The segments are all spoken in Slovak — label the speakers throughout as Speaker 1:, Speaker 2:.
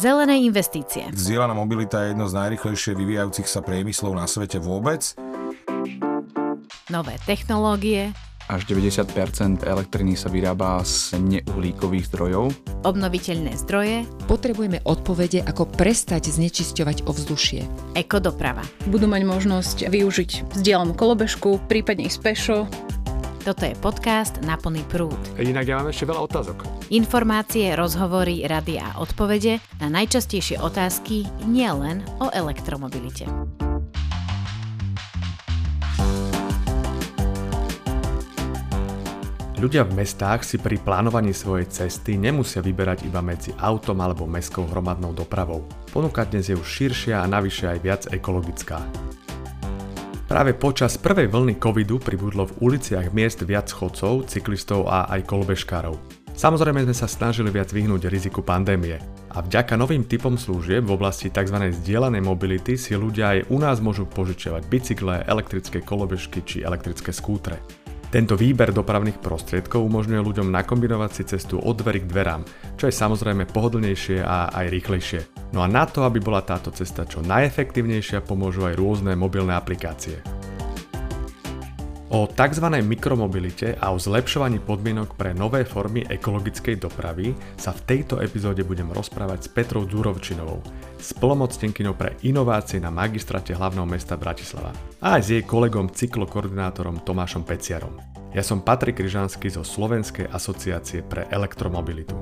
Speaker 1: Zelené investície.
Speaker 2: Zdieľaná mobilita je jedno z najrychlejšie vyvíjajúcich sa priemyslov na svete vôbec.
Speaker 1: Nové technológie.
Speaker 3: Až 90% elektriny sa vyrába z neuhlíkových zdrojov.
Speaker 1: Obnoviteľné zdroje.
Speaker 4: Potrebujeme odpovede, ako prestať znečisťovať ovzdušie.
Speaker 1: Ekodoprava.
Speaker 5: Budú mať možnosť využiť vzdielanú kolobežku, prípadne ísť pešo.
Speaker 1: Toto je podcast Na plný prúd.
Speaker 6: Inak ja mám ešte veľa otázok.
Speaker 1: Informácie, rozhovory, rady a odpovede na najčastejšie otázky nielen o elektromobilite.
Speaker 6: Ľudia v mestách si pri plánovaní svojej cesty nemusia vyberať iba medzi autom alebo mestskou hromadnou dopravou. Ponuka dnes je už širšia a navyše aj viac ekologická. Práve počas prvej vlny covidu pribudlo v uliciach miest viac chodcov, cyklistov a aj kolobežkárov. Samozrejme sme sa snažili viac vyhnúť riziku pandémie a vďaka novým typom služieb v oblasti tzv. zdieľanej mobility si ľudia aj u nás môžu požičiavať bicykle, elektrické kolobežky či elektrické skútre. Tento výber dopravných prostriedkov umožňuje ľuďom nakombinovať si cestu od dverí k dverám, čo je samozrejme pohodlnejšie a aj rýchlejšie. No a na to, aby bola táto cesta čo najefektívnejšia, pomôžu aj rôzne mobilné aplikácie. O tzv. mikromobilite a o zlepšovaní podmienok pre nové formy ekologickej dopravy sa v tejto epizóde budem rozprávať s Petrou Dúrovčinovou, splomoctenkyňou pre inovácie na magistrate hlavného mesta Bratislava a aj s jej kolegom cyklokoordinátorom Tomášom Peciarom. Ja som Patrik Kryžanský zo Slovenskej asociácie pre elektromobilitu.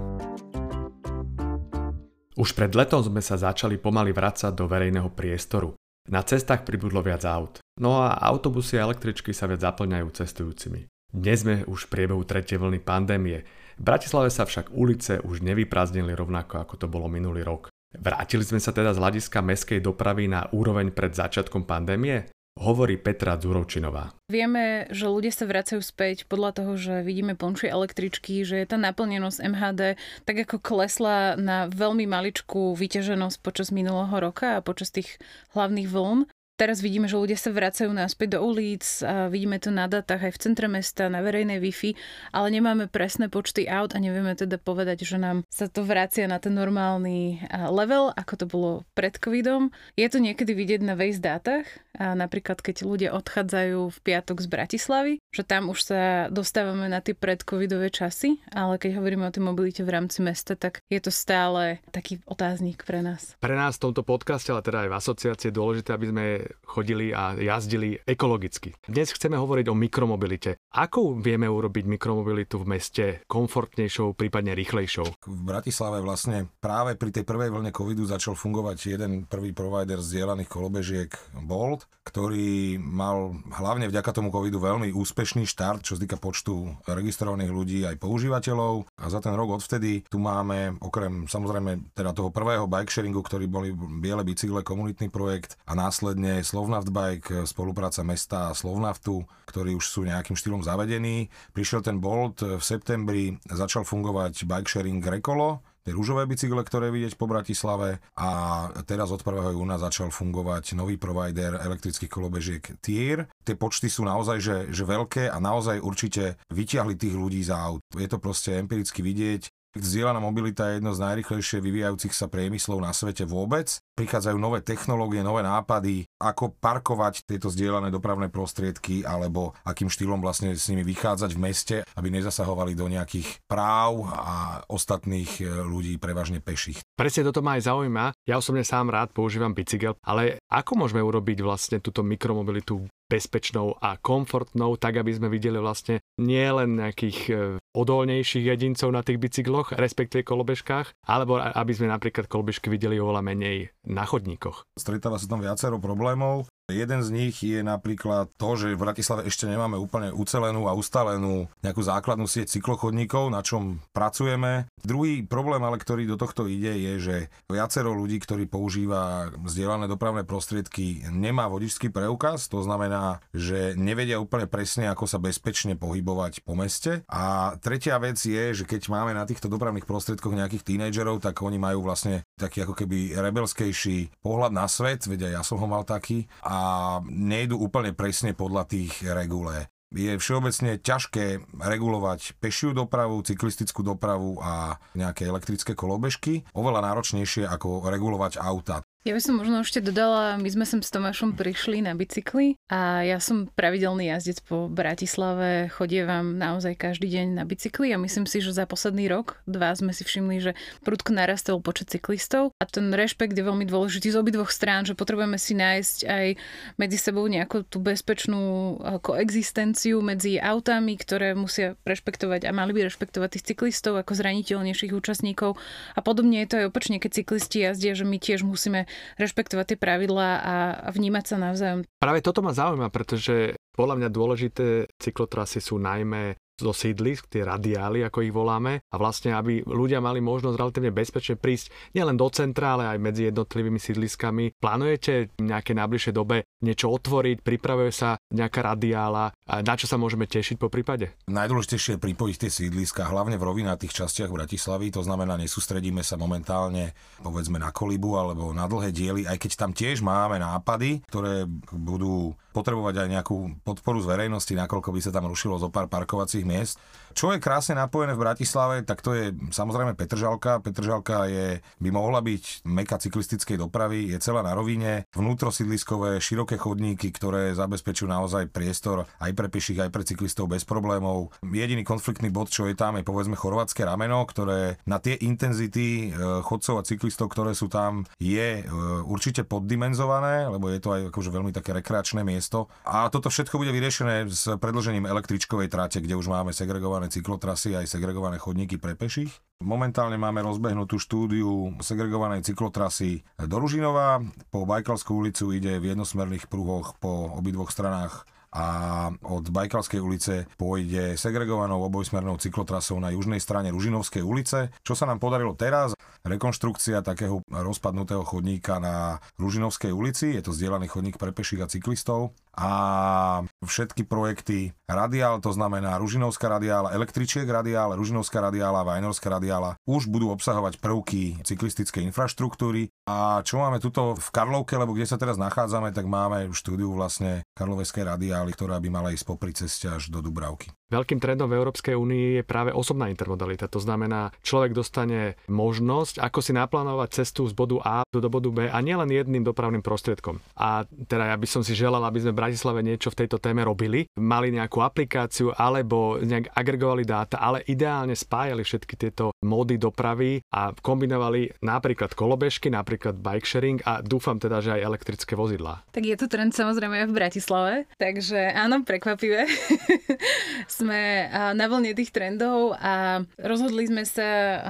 Speaker 6: Už pred letom sme sa začali pomaly vrácať do verejného priestoru. Na cestách pribudlo viac aut. No a autobusy a električky sa viac zaplňajú cestujúcimi. Dnes sme už v priebehu tretej vlny pandémie. V Bratislave sa však ulice už nevyprázdnili rovnako ako to bolo minulý rok. Vrátili sme sa teda z hľadiska meskej dopravy na úroveň pred začiatkom pandémie? hovorí Petra Dzurovčinová.
Speaker 5: Vieme, že ľudia sa vracajú späť podľa toho, že vidíme plnšie električky, že je tá naplnenosť MHD tak ako klesla na veľmi maličkú vyťaženosť počas minulého roka a počas tých hlavných vln. Teraz vidíme, že ľudia sa vracajú naspäť do ulic, a vidíme to na datách aj v centre mesta, na verejnej Wi-Fi, ale nemáme presné počty aut a nevieme teda povedať, že nám sa to vracia na ten normálny level, ako to bolo pred covidom. Je to niekedy vidieť na Waze dátach, a napríklad keď ľudia odchádzajú v piatok z Bratislavy, že tam už sa dostávame na tie predcovidové časy, ale keď hovoríme o tej mobilite v rámci mesta, tak je to stále taký otáznik pre nás.
Speaker 6: Pre nás v tomto podcaste, ale teda aj v asociácii je dôležité, aby sme chodili a jazdili ekologicky. Dnes chceme hovoriť o mikromobilite. Ako vieme urobiť mikromobilitu v meste komfortnejšou, prípadne rýchlejšou?
Speaker 2: V Bratislave vlastne práve pri tej prvej vlne covidu začal fungovať jeden prvý provider zdieľaných kolobežiek Bolt, ktorý mal hlavne vďaka tomu covidu veľmi úspešný štart, čo sa týka počtu registrovaných ľudí aj používateľov. A za ten rok odvtedy tu máme, okrem samozrejme teda toho prvého bike sharingu, ktorý boli biele bicykle, komunitný projekt a následne Slovnaft Bike, spolupráca mesta Slovnaftu, ktorí už sú nejakým štýlom zavedení. Prišiel ten Bolt v septembri, začal fungovať bike sharing Recolo, tie rúžové bicykle, ktoré vidieť po Bratislave a teraz od 1. júna začal fungovať nový provider elektrických kolobežiek Tier. Tie počty sú naozaj že, že veľké a naozaj určite vyťahli tých ľudí za aut. Je to proste empiricky vidieť. Zdieľaná mobilita je jedno z najrychlejšie vyvíjajúcich sa priemyslov na svete vôbec. Prichádzajú nové technológie, nové nápady, ako parkovať tieto zdieľané dopravné prostriedky alebo akým štýlom vlastne s nimi vychádzať v meste, aby nezasahovali do nejakých práv a ostatných e, ľudí, prevažne peších.
Speaker 6: Presne toto ma aj zaujíma. Ja osobne sám rád používam bicykel, ale ako môžeme urobiť vlastne túto mikromobilitu bezpečnou a komfortnou, tak aby sme videli vlastne nie len nejakých e, odolnejších jedincov na tých bicykloch, respektíve kolobežkách, alebo aby sme napríklad kolobežky videli oveľa menej na chodníkoch.
Speaker 2: Stretáva sa tam viacero problémov. Jeden z nich je napríklad to, že v Bratislave ešte nemáme úplne ucelenú a ustalenú nejakú základnú sieť cyklochodníkov, na čom pracujeme. Druhý problém, ale ktorý do tohto ide, je, že viacero ľudí, ktorí používa zdieľané dopravné prostriedky, nemá vodičský preukaz, to znamená, že nevedia úplne presne, ako sa bezpečne pohybovať po meste. A tretia vec je, že keď máme na týchto dopravných prostriedkoch nejakých tínejdžerov, tak oni majú vlastne taký ako keby rebelskejší pohľad na svet, vedia, ja som ho mal taký. A nejdu úplne presne podľa tých regulé. je všeobecne ťažké regulovať pešiu dopravu, cyklistickú dopravu a nejaké elektrické kolobežky. Oveľa náročnejšie ako regulovať auta.
Speaker 5: Ja by som možno ešte dodala, my sme sem s Tomášom prišli na bicykli a ja som pravidelný jazdec po Bratislave, chodievam naozaj každý deň na bicykli a myslím si, že za posledný rok, dva sme si všimli, že prudko narastol počet cyklistov a ten rešpekt je veľmi dôležitý z obidvoch strán, že potrebujeme si nájsť aj medzi sebou nejakú tú bezpečnú eh, koexistenciu medzi autami, ktoré musia rešpektovať a mali by rešpektovať tých cyklistov ako zraniteľnejších účastníkov. A podobne je to aj opačne, keď cyklisti jazdia, že my tiež musíme rešpektovať tie pravidlá a, vnímať sa navzájom.
Speaker 6: Práve toto ma zaujíma, pretože podľa mňa dôležité cyklotrasy sú najmä zo sídlisk, tie radiály, ako ich voláme, a vlastne, aby ľudia mali možnosť relatívne bezpečne prísť nielen do centra, ale aj medzi jednotlivými sídliskami. Plánujete v nejakej najbližšej dobe niečo otvoriť, pripravuje sa nejaká radiála, na čo sa môžeme tešiť po prípade?
Speaker 2: Najdôležitejšie je pripojiť tie sídliska, hlavne v rovinatých častiach Bratislavy, to znamená, nesústredíme sa momentálne povedzme na kolibu alebo na dlhé diely, aj keď tam tiež máme nápady, ktoré budú potrebovať aj nejakú podporu z verejnosti, nakoľko by sa tam rušilo zo pár parkovacích miest. Čo je krásne napojené v Bratislave, tak to je samozrejme Petržalka. Petržalka je, by mohla byť meka cyklistickej dopravy, je celá na rovine, vnútrosídliskové, široké chodníky, ktoré zabezpečujú naozaj priestor aj pre pieších, aj pre cyklistov bez problémov. Jediný konfliktný bod, čo je tam, je povedzme chorvátske rameno, ktoré na tie intenzity e, chodcov a cyklistov, ktoré sú tam, je e, určite poddimenzované, lebo je to aj akože veľmi také rekreačné miesto. A toto všetko bude vyriešené s predložením električkovej trate, kde už máme segregované cyklotrasy aj segregované chodníky pre peších. Momentálne máme rozbehnutú štúdiu segregovanej cyklotrasy do Ružinova. Po Bajkalskú ulicu ide v jednosmerných pruhoch po obidvoch stranách a od Bajkalskej ulice pôjde segregovanou obojsmernou cyklotrasou na južnej strane Ružinovskej ulice. Čo sa nám podarilo teraz? Rekonštrukcia takého rozpadnutého chodníka na Ružinovskej ulici. Je to zdieľaný chodník pre peších a cyklistov a všetky projekty radiál, to znamená Ružinovská radiála, električiek radiála, Ružinovská radiála, Vajnorská radiála, už budú obsahovať prvky cyklistickej infraštruktúry. A čo máme tuto v Karlovke, lebo kde sa teraz nachádzame, tak máme štúdiu vlastne Karloveskej radiály, ktorá by mala ísť popri ceste až do Dubravky.
Speaker 6: Veľkým trendom v Európskej únii je práve osobná intermodalita. To znamená, človek dostane možnosť, ako si naplánovať cestu z bodu A do bodu B a nielen jedným dopravným prostriedkom. A teda ja by som si želal, aby sme v Bratislave niečo v tejto téme robili. Mali nejakú aplikáciu alebo nejak agregovali dáta, ale ideálne spájali všetky tieto módy dopravy a kombinovali napríklad kolobežky, napríklad bike sharing a dúfam teda, že aj elektrické vozidlá.
Speaker 5: Tak je to trend samozrejme aj v Bratislave, takže áno, prekvapivé. Sme na vlne tých trendov a rozhodli sme sa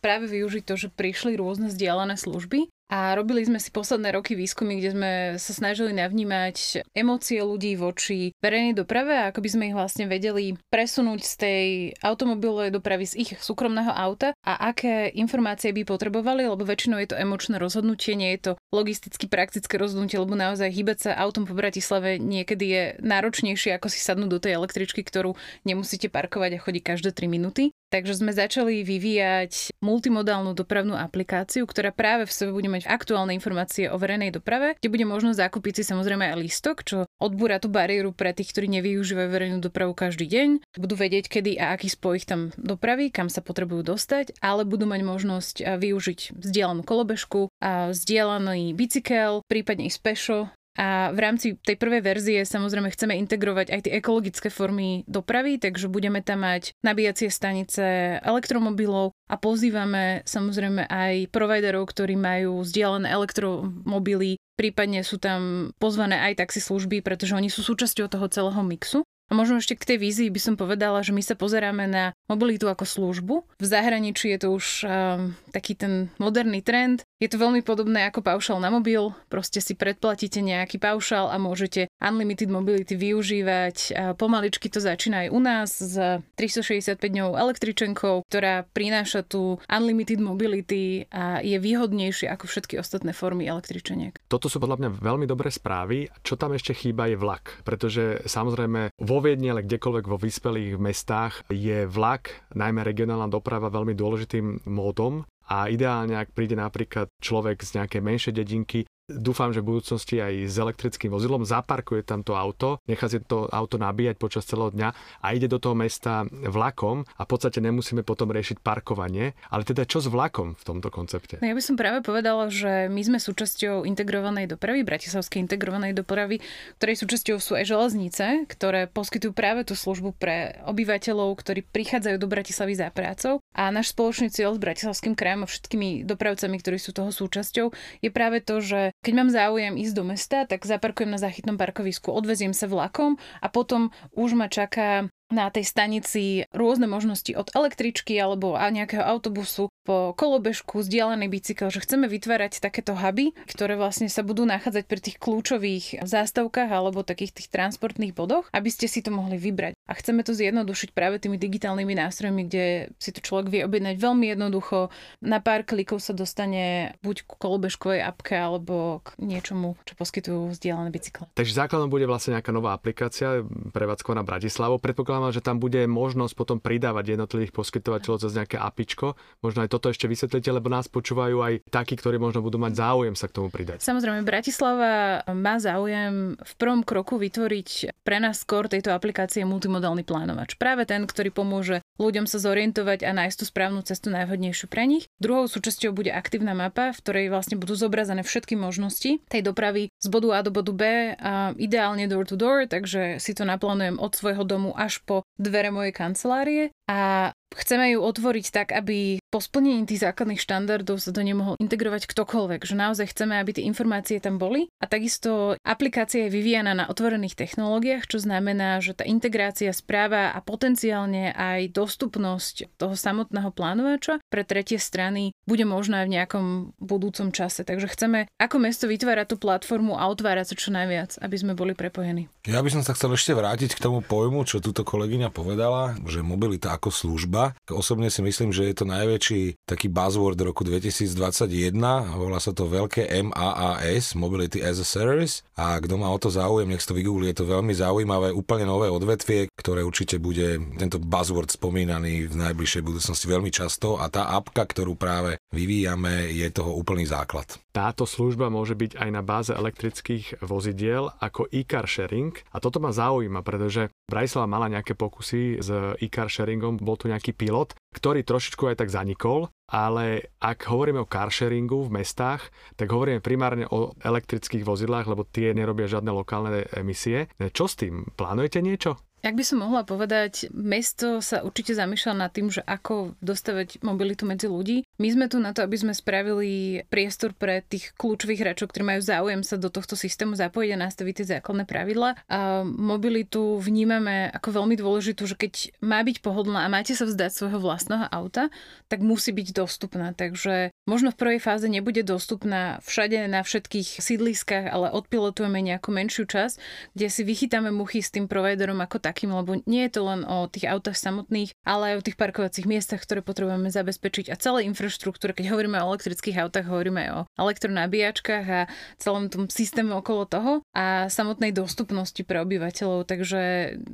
Speaker 5: práve využiť to, že prišli rôzne zdieľané služby a robili sme si posledné roky výskumy, kde sme sa snažili navnímať emócie ľudí voči verejnej doprave a ako by sme ich vlastne vedeli presunúť z tej automobilovej dopravy z ich súkromného auta a aké informácie by potrebovali, lebo väčšinou je to emočné rozhodnutie, nie je to logisticky praktické rozhodnutie, lebo naozaj hýbať sa autom po Bratislave niekedy je náročnejšie ako si sadnúť do tej električky, ktorú nemusíte parkovať a chodiť každé 3 minúty. Takže sme začali vyvíjať multimodálnu dopravnú aplikáciu, ktorá práve v sebe bude mať aktuálne informácie o verejnej doprave, kde bude možno zakúpiť si samozrejme aj lístok, čo odbúra tú bariéru pre tých, ktorí nevyužívajú verejnú dopravu každý deň. Budú vedieť, kedy a aký spoj ich tam dopraví, kam sa potrebujú dostať, ale budú mať možnosť využiť vzdialenú kolobežku, a vzdialený bicykel, prípadne i spešo a v rámci tej prvej verzie samozrejme chceme integrovať aj tie ekologické formy dopravy, takže budeme tam mať nabíjacie stanice elektromobilov a pozývame samozrejme aj providerov, ktorí majú vzdialené elektromobily, prípadne sú tam pozvané aj taxislužby, pretože oni sú súčasťou toho celého mixu. A možno ešte k tej vízii by som povedala, že my sa pozeráme na mobilitu ako službu. V zahraničí je to už um, taký ten moderný trend. Je to veľmi podobné ako paušal na mobil. Proste si predplatíte nejaký paušal a môžete unlimited mobility využívať. A pomaličky to začína aj u nás s 365 dňov električenkou, ktorá prináša tú unlimited mobility a je výhodnejšie ako všetky ostatné formy električeniek.
Speaker 6: Toto sú podľa mňa veľmi dobré správy. Čo tam ešte chýba je vlak, pretože samozrejme vo Viedni, ale kdekoľvek vo vyspelých mestách je vlak, najmä regionálna doprava, veľmi dôležitým módom. A ideálne, ak príde napríklad človek z nejakej menšej dedinky, dúfam, že v budúcnosti aj s elektrickým vozidlom, zaparkuje tam to auto, nechá si to auto nabíjať počas celého dňa a ide do toho mesta vlakom a v podstate nemusíme potom riešiť parkovanie. Ale teda čo s vlakom v tomto koncepte?
Speaker 5: No ja by som práve povedala, že my sme súčasťou integrovanej dopravy, Bratislavskej integrovanej dopravy, ktorej súčasťou sú aj železnice, ktoré poskytujú práve tú službu pre obyvateľov, ktorí prichádzajú do Bratislavy za prácou. A náš spoločný cieľ s Bratislavským krajom a všetkými dopravcami, ktorí sú toho súčasťou, je práve to, že keď mám záujem ísť do mesta, tak zaparkujem na záchytnom parkovisku, odveziem sa vlakom a potom už ma čaká na tej stanici rôzne možnosti od električky alebo nejakého autobusu po kolobežku, vzdialený bicykel, že chceme vytvárať takéto huby, ktoré vlastne sa budú nachádzať pri tých kľúčových zástavkách alebo takých tých transportných bodoch, aby ste si to mohli vybrať. A chceme to zjednodušiť práve tými digitálnymi nástrojmi, kde si to človek vie objednať veľmi jednoducho. Na pár klikov sa dostane buď k kolobežkovej apke alebo k niečomu, čo poskytujú vzdialené bicykle.
Speaker 6: Takže základom bude vlastne nejaká nová aplikácia prevádzkovaná Bratislavo. Predpokladám, predpokladám, že tam bude možnosť potom pridávať jednotlivých poskytovateľov cez nejaké apičko. Možno aj toto ešte vysvetlíte, lebo nás počúvajú aj takí, ktorí možno budú mať záujem sa k tomu pridať.
Speaker 5: Samozrejme, Bratislava má záujem v prvom kroku vytvoriť pre nás skôr tejto aplikácie multimodálny plánovač. Práve ten, ktorý pomôže ľuďom sa zorientovať a nájsť tú správnu cestu najvhodnejšiu pre nich. Druhou súčasťou bude aktívna mapa, v ktorej vlastne budú zobrazené všetky možnosti tej dopravy z bodu A do bodu B, a ideálne door to door, takže si to naplánujem od svojho domu až po dvere mojej kancelárie a Chceme ju otvoriť tak, aby po splnení tých základných štandardov sa to nemohol integrovať ktokoľvek, že naozaj chceme, aby tie informácie tam boli. A takisto aplikácia je vyvíjana na otvorených technológiách, čo znamená, že tá integrácia správa a potenciálne aj dostupnosť toho samotného plánovača pre tretie strany bude možná v nejakom budúcom čase. Takže chceme ako mesto vytvárať tú platformu a otvárať sa čo najviac, aby sme boli prepojení.
Speaker 2: Ja by som sa chcel ešte vrátiť k tomu pojmu, čo túto kolegyňa povedala, že mobilita ako služba služba. Osobne si myslím, že je to najväčší taký buzzword roku 2021. Volá sa to veľké MAAS, Mobility as a Service. A kto má o to záujem, nech to vygoogli, je to veľmi zaujímavé, úplne nové odvetvie, ktoré určite bude tento buzzword spomínaný v najbližšej budúcnosti veľmi často. A tá apka, ktorú práve vyvíjame, je toho úplný základ.
Speaker 6: Táto služba môže byť aj na báze elektrických vozidiel ako e-car sharing. A toto ma zaujíma, pretože Bratislava mala nejaké pokusy s e-car sharingom, bol tu nejaký pilot, ktorý trošičku aj tak zanikol, ale ak hovoríme o carsharingu v mestách, tak hovoríme primárne o elektrických vozidlách, lebo tie nerobia žiadne lokálne emisie. Čo s tým? Plánujete niečo?
Speaker 5: Ak by som mohla povedať, mesto sa určite zamýšľa nad tým, že ako dostavať mobilitu medzi ľudí. My sme tu na to, aby sme spravili priestor pre tých kľúčových hráčov, ktorí majú záujem sa do tohto systému zapojiť a nastaviť tie základné pravidla. A mobilitu vnímame ako veľmi dôležitú, že keď má byť pohodlná a máte sa vzdať svojho vlastného auta, tak musí byť dostupná. Takže možno v prvej fáze nebude dostupná všade na všetkých sídliskách, ale odpilotujeme nejakú menšiu časť, kde si vychytáme muchy s tým providerom ako takým, lebo nie je to len o tých autách samotných, ale aj o tých parkovacích miestach, ktoré potrebujeme zabezpečiť a celej infraštruktúre. Keď hovoríme o elektrických autách, hovoríme aj o elektronabíjačkách a celom tom systéme okolo toho a samotnej dostupnosti pre obyvateľov. Takže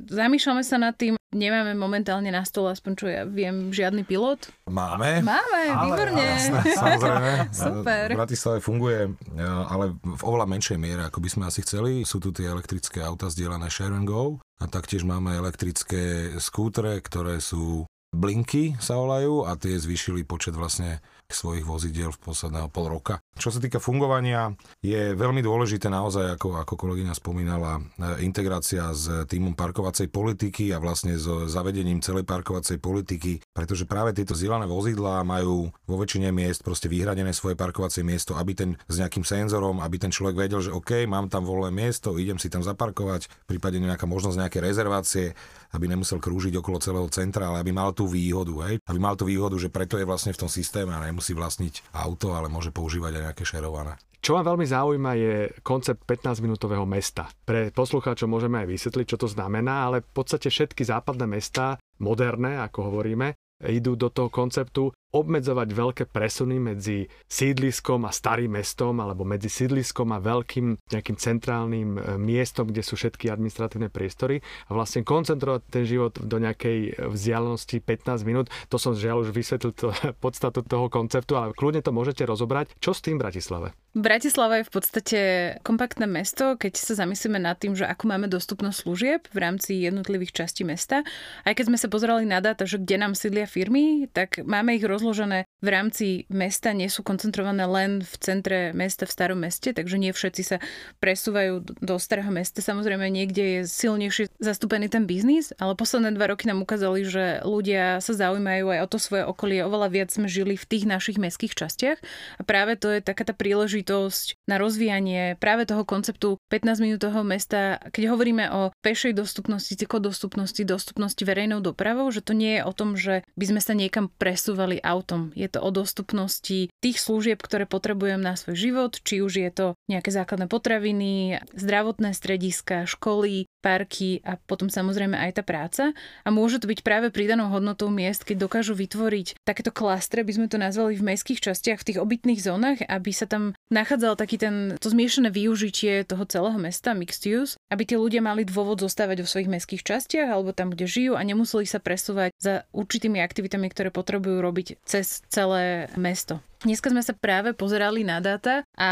Speaker 5: zamýšľame sa nad tým, nemáme momentálne na stole, aspoň čo ja viem, žiadny pilot.
Speaker 2: Máme.
Speaker 5: Máme, ale, výborne.
Speaker 2: Jasné, samozrejme.
Speaker 5: Super.
Speaker 2: V Bratislave funguje, ale v oveľa menšej miere, ako by sme asi chceli. Sú tu tie elektrické auta zdieľané share and go a taktiež máme elektrické skútre, ktoré sú blinky sa volajú a tie zvýšili počet vlastne svojich vozidiel v posledného pol roka. Čo sa týka fungovania, je veľmi dôležité naozaj, ako, ako kolegyňa spomínala, e, integrácia s týmom parkovacej politiky a vlastne s zavedením celej parkovacej politiky, pretože práve tieto zdieľané vozidlá majú vo väčšine miest proste vyhradené svoje parkovacie miesto, aby ten s nejakým senzorom, aby ten človek vedel, že OK, mám tam voľné miesto, idem si tam zaparkovať, prípadne nejaká možnosť nejaké rezervácie, aby nemusel krúžiť okolo celého centra, ale aby mal tú výhodu, hej? aby mal tú výhodu, že preto je vlastne v tom systéme a nemusí vlastniť auto, ale môže používať aj nejaké šerované.
Speaker 6: Čo ma veľmi zaujíma je koncept 15-minútového mesta. Pre poslucháčov môžeme aj vysvetliť, čo to znamená, ale v podstate všetky západné mesta, moderné, ako hovoríme, idú do toho konceptu obmedzovať veľké presuny medzi sídliskom a starým mestom alebo medzi sídliskom a veľkým nejakým centrálnym e, miestom, kde sú všetky administratívne priestory a vlastne koncentrovať ten život do nejakej vzdialenosti 15 minút. To som žiaľ už vysvetlil to, podstatu toho konceptu, ale kľudne to môžete rozobrať. Čo s tým v Bratislave?
Speaker 5: Bratislava je v podstate kompaktné mesto, keď sa zamyslíme nad tým, že ako máme dostupnosť služieb v rámci jednotlivých častí mesta. Aj keď sme sa pozerali na dáta, že kde nám sídlia firmy, tak máme ich rozložené v rámci mesta, nie sú koncentrované len v centre mesta, v starom meste, takže nie všetci sa presúvajú do starého mesta. Samozrejme, niekde je silnejšie zastúpený ten biznis, ale posledné dva roky nám ukázali, že ľudia sa zaujímajú aj o to svoje okolie. Oveľa viac sme žili v tých našich mestských častiach a práve to je taká tá príležitosť na rozvíjanie práve toho konceptu 15-minútového mesta, keď hovoríme o pešej dostupnosti, cyklodostupnosti, dostupnosti verejnou dopravou, že to nie je o tom, že by sme sa niekam presúvali autom. Je to o dostupnosti tých služieb, ktoré potrebujem na svoj život, či už je to nejaké základné potraviny, zdravotné strediska, školy, parky a potom samozrejme aj tá práca. A môže to byť práve pridanou hodnotou miest, keď dokážu vytvoriť takéto klastre, by sme to nazvali v mestských častiach, v tých obytných zónach, aby sa tam nachádzal taký ten, to zmiešané využitie toho celého mesta, mixed use, aby tí ľudia mali dôvod zostávať vo svojich mestských častiach alebo tam, kde žijú a nemuseli sa presúvať za určitými aktivitami, ktoré potrebujú robiť cez celé mesto. Dneska sme sa práve pozerali na dáta a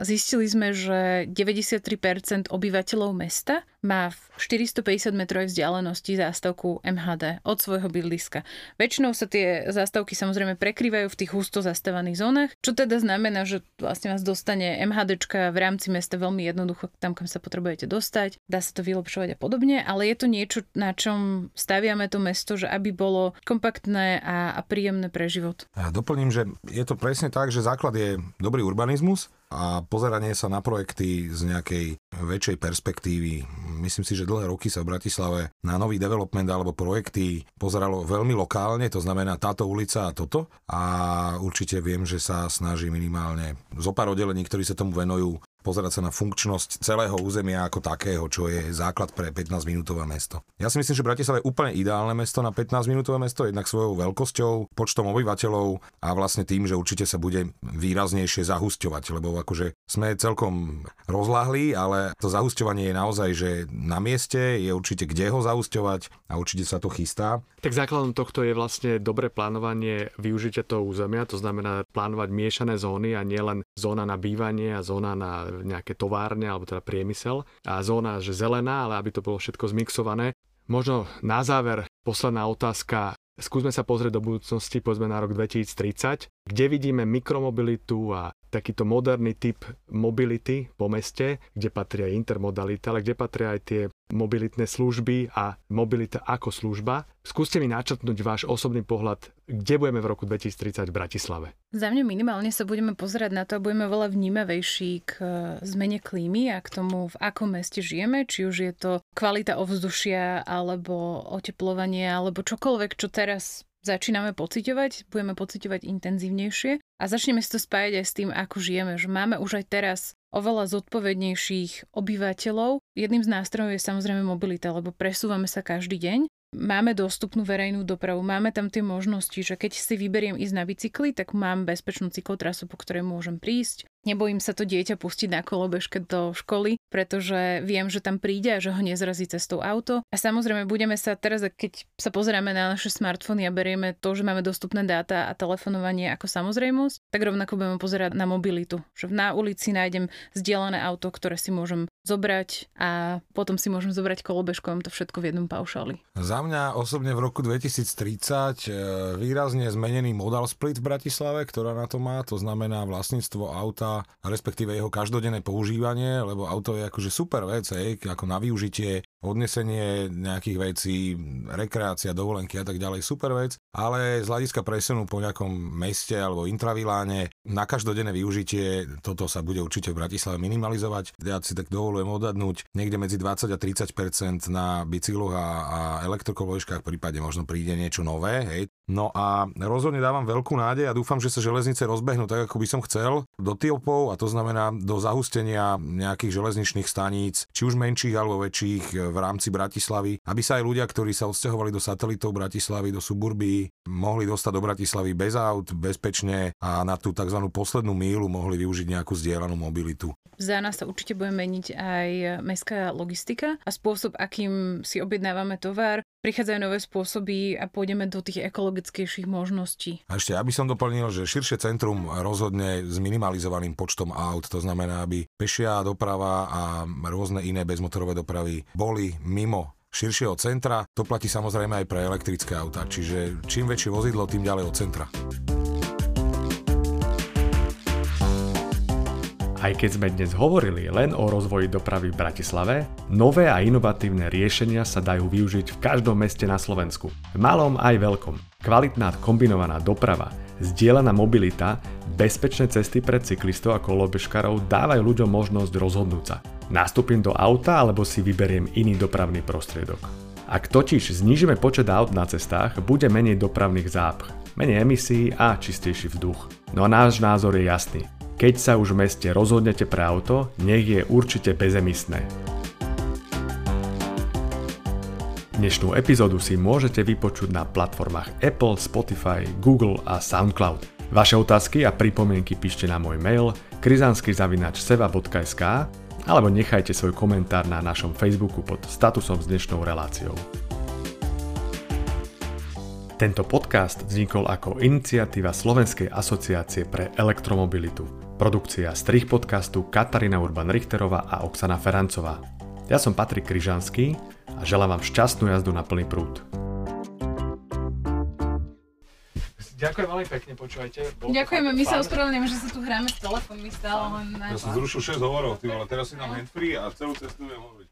Speaker 5: zistili sme, že 93% obyvateľov mesta má v 450 metrovej vzdialenosti zástavku MHD od svojho bydliska. Väčšinou sa tie zástavky samozrejme prekrývajú v tých husto zastávaných zónach, čo teda znamená, že vlastne vás dostane MHDčka v rámci mesta veľmi jednoducho tam, kam sa potrebujete dostať. Dá sa to vylepšovať a podobne, ale je to niečo, na čom staviame to mesto, že aby bolo kompaktné a, a príjemné pre život.
Speaker 2: Ja doplním, že je to pre presne tak, že základ je dobrý urbanizmus a pozeranie sa na projekty z nejakej väčšej perspektívy. Myslím si, že dlhé roky sa v Bratislave na nový development alebo projekty pozeralo veľmi lokálne, to znamená táto ulica a toto. A určite viem, že sa snaží minimálne zo pár oddelení, ktorí sa tomu venujú, pozerať sa na funkčnosť celého územia ako takého, čo je základ pre 15-minútové mesto. Ja si myslím, že Bratislava je úplne ideálne mesto na 15-minútové mesto, jednak svojou veľkosťou, počtom obyvateľov a vlastne tým, že určite sa bude výraznejšie zahusťovať, lebo akože sme celkom rozláhli, ale to zahusťovanie je naozaj, že na mieste je určite kde ho zahusťovať a určite sa to chystá.
Speaker 6: Tak základom tohto je vlastne dobré plánovanie využitia toho územia, to znamená plánovať miešané zóny a nielen zóna na bývanie a zóna na nejaké továrne alebo teda priemysel a zóna, že zelená, ale aby to bolo všetko zmixované. Možno na záver posledná otázka. Skúsme sa pozrieť do budúcnosti, povedzme na rok 2030, kde vidíme mikromobilitu a takýto moderný typ mobility po meste, kde patria intermodalita, ale kde patria aj tie mobilitné služby a mobilita ako služba. Skúste mi načrtnúť váš osobný pohľad, kde budeme v roku 2030 v Bratislave.
Speaker 5: Za mňa minimálne sa budeme pozerať na to budeme veľa vnímavejší k e, zmene klímy a k tomu, v akom meste žijeme, či už je to kvalita ovzdušia alebo oteplovanie alebo čokoľvek, čo teraz začíname pociťovať, budeme pociťovať intenzívnejšie a začneme si to spájať aj s tým, ako žijeme, že máme už aj teraz oveľa zodpovednejších obyvateľov. Jedným z nástrojov je samozrejme mobilita, lebo presúvame sa každý deň. Máme dostupnú verejnú dopravu, máme tam tie možnosti, že keď si vyberiem ísť na bicykli, tak mám bezpečnú cyklotrasu, po ktorej môžem prísť. Nebojím sa to dieťa pustiť na kolobežke do školy, pretože viem, že tam príde a že ho nezrazí cestou auto. A samozrejme budeme sa teraz, keď sa pozeráme na naše smartfóny a berieme to, že máme dostupné dáta a telefonovanie ako samozrejmosť, tak rovnako budeme pozerať na mobilitu. Že na ulici nájdem zdieľané auto, ktoré si môžem zobrať a potom si môžem zobrať kolobežkom to všetko v jednom paušali.
Speaker 2: Za mňa osobne v roku 2030 e, výrazne zmenený modal split v Bratislave, ktorá na to má, to znamená vlastníctvo auta respektíve jeho každodenné používanie, lebo auto je akože super vec, hej, ako na využitie, odnesenie nejakých vecí, rekreácia, dovolenky a tak ďalej, super vec, ale z hľadiska presunu po nejakom meste alebo intraviláne na každodenné využitie toto sa bude určite v Bratislave minimalizovať. Ja si tak dovolujem odhadnúť niekde medzi 20 a 30% na bicykloch a, a elektrokoložkách, prípade možno príde niečo nové, hej, No a rozhodne dávam veľkú nádej a dúfam, že sa železnice rozbehnú tak, ako by som chcel, do Tiopov a to znamená do zahustenia nejakých železničných staníc, či už menších alebo väčších v rámci Bratislavy, aby sa aj ľudia, ktorí sa odsťahovali do satelitov Bratislavy, do suburbii, mohli dostať do Bratislavy bez aut, bezpečne a na tú tzv. poslednú mílu mohli využiť nejakú zdieľanú mobilitu.
Speaker 5: Za nás sa určite bude meniť aj mestská logistika a spôsob, akým si objednávame tovar. Prichádzajú nové spôsoby a pôjdeme do tých ekologickejších možností.
Speaker 2: A ešte, aby som doplnil, že širšie centrum rozhodne s minimalizovaným počtom aut, to znamená, aby pešia doprava a rôzne iné bezmotorové dopravy boli mimo širšieho centra. To platí samozrejme aj pre elektrické autá, čiže čím väčšie vozidlo, tým ďalej od centra.
Speaker 6: Aj keď sme dnes hovorili len o rozvoji dopravy v Bratislave, nové a inovatívne riešenia sa dajú využiť v každom meste na Slovensku. Malom aj veľkom. Kvalitná kombinovaná doprava, zdieľaná mobilita, bezpečné cesty pre cyklistov a kolobežkarov dávajú ľuďom možnosť rozhodnúť sa. Nastúpim do auta alebo si vyberiem iný dopravný prostriedok. Ak totiž znížime počet aut na cestách, bude menej dopravných zápch, menej emisí a čistejší vzduch. No a náš názor je jasný. Keď sa už v meste rozhodnete pre auto, nech je určite bezemisné. Dnešnú epizódu si môžete vypočuť na platformách Apple, Spotify, Google a SoundCloud. Vaše otázky a pripomienky píšte na môj mail krizanskyzavinačseva.sk alebo nechajte svoj komentár na našom Facebooku pod statusom s dnešnou reláciou. Tento podcast vznikol ako iniciatíva Slovenskej asociácie pre elektromobilitu. Produkcia strich podcastu Katarína Urban-Richterová a Oksana Ferancová. Ja som Patrik Kryžanský a želám vám šťastnú jazdu na plný prúd.
Speaker 3: Ďakujem veľmi pekne, počúvajte.
Speaker 5: Ďakujeme, my sa ospravedlňujeme, že sa tu hráme s telefónmi stále len
Speaker 2: Ja som zrušil 6 hovorov, ty, ale teraz si dám handfree a celú cestu budem hovoriť.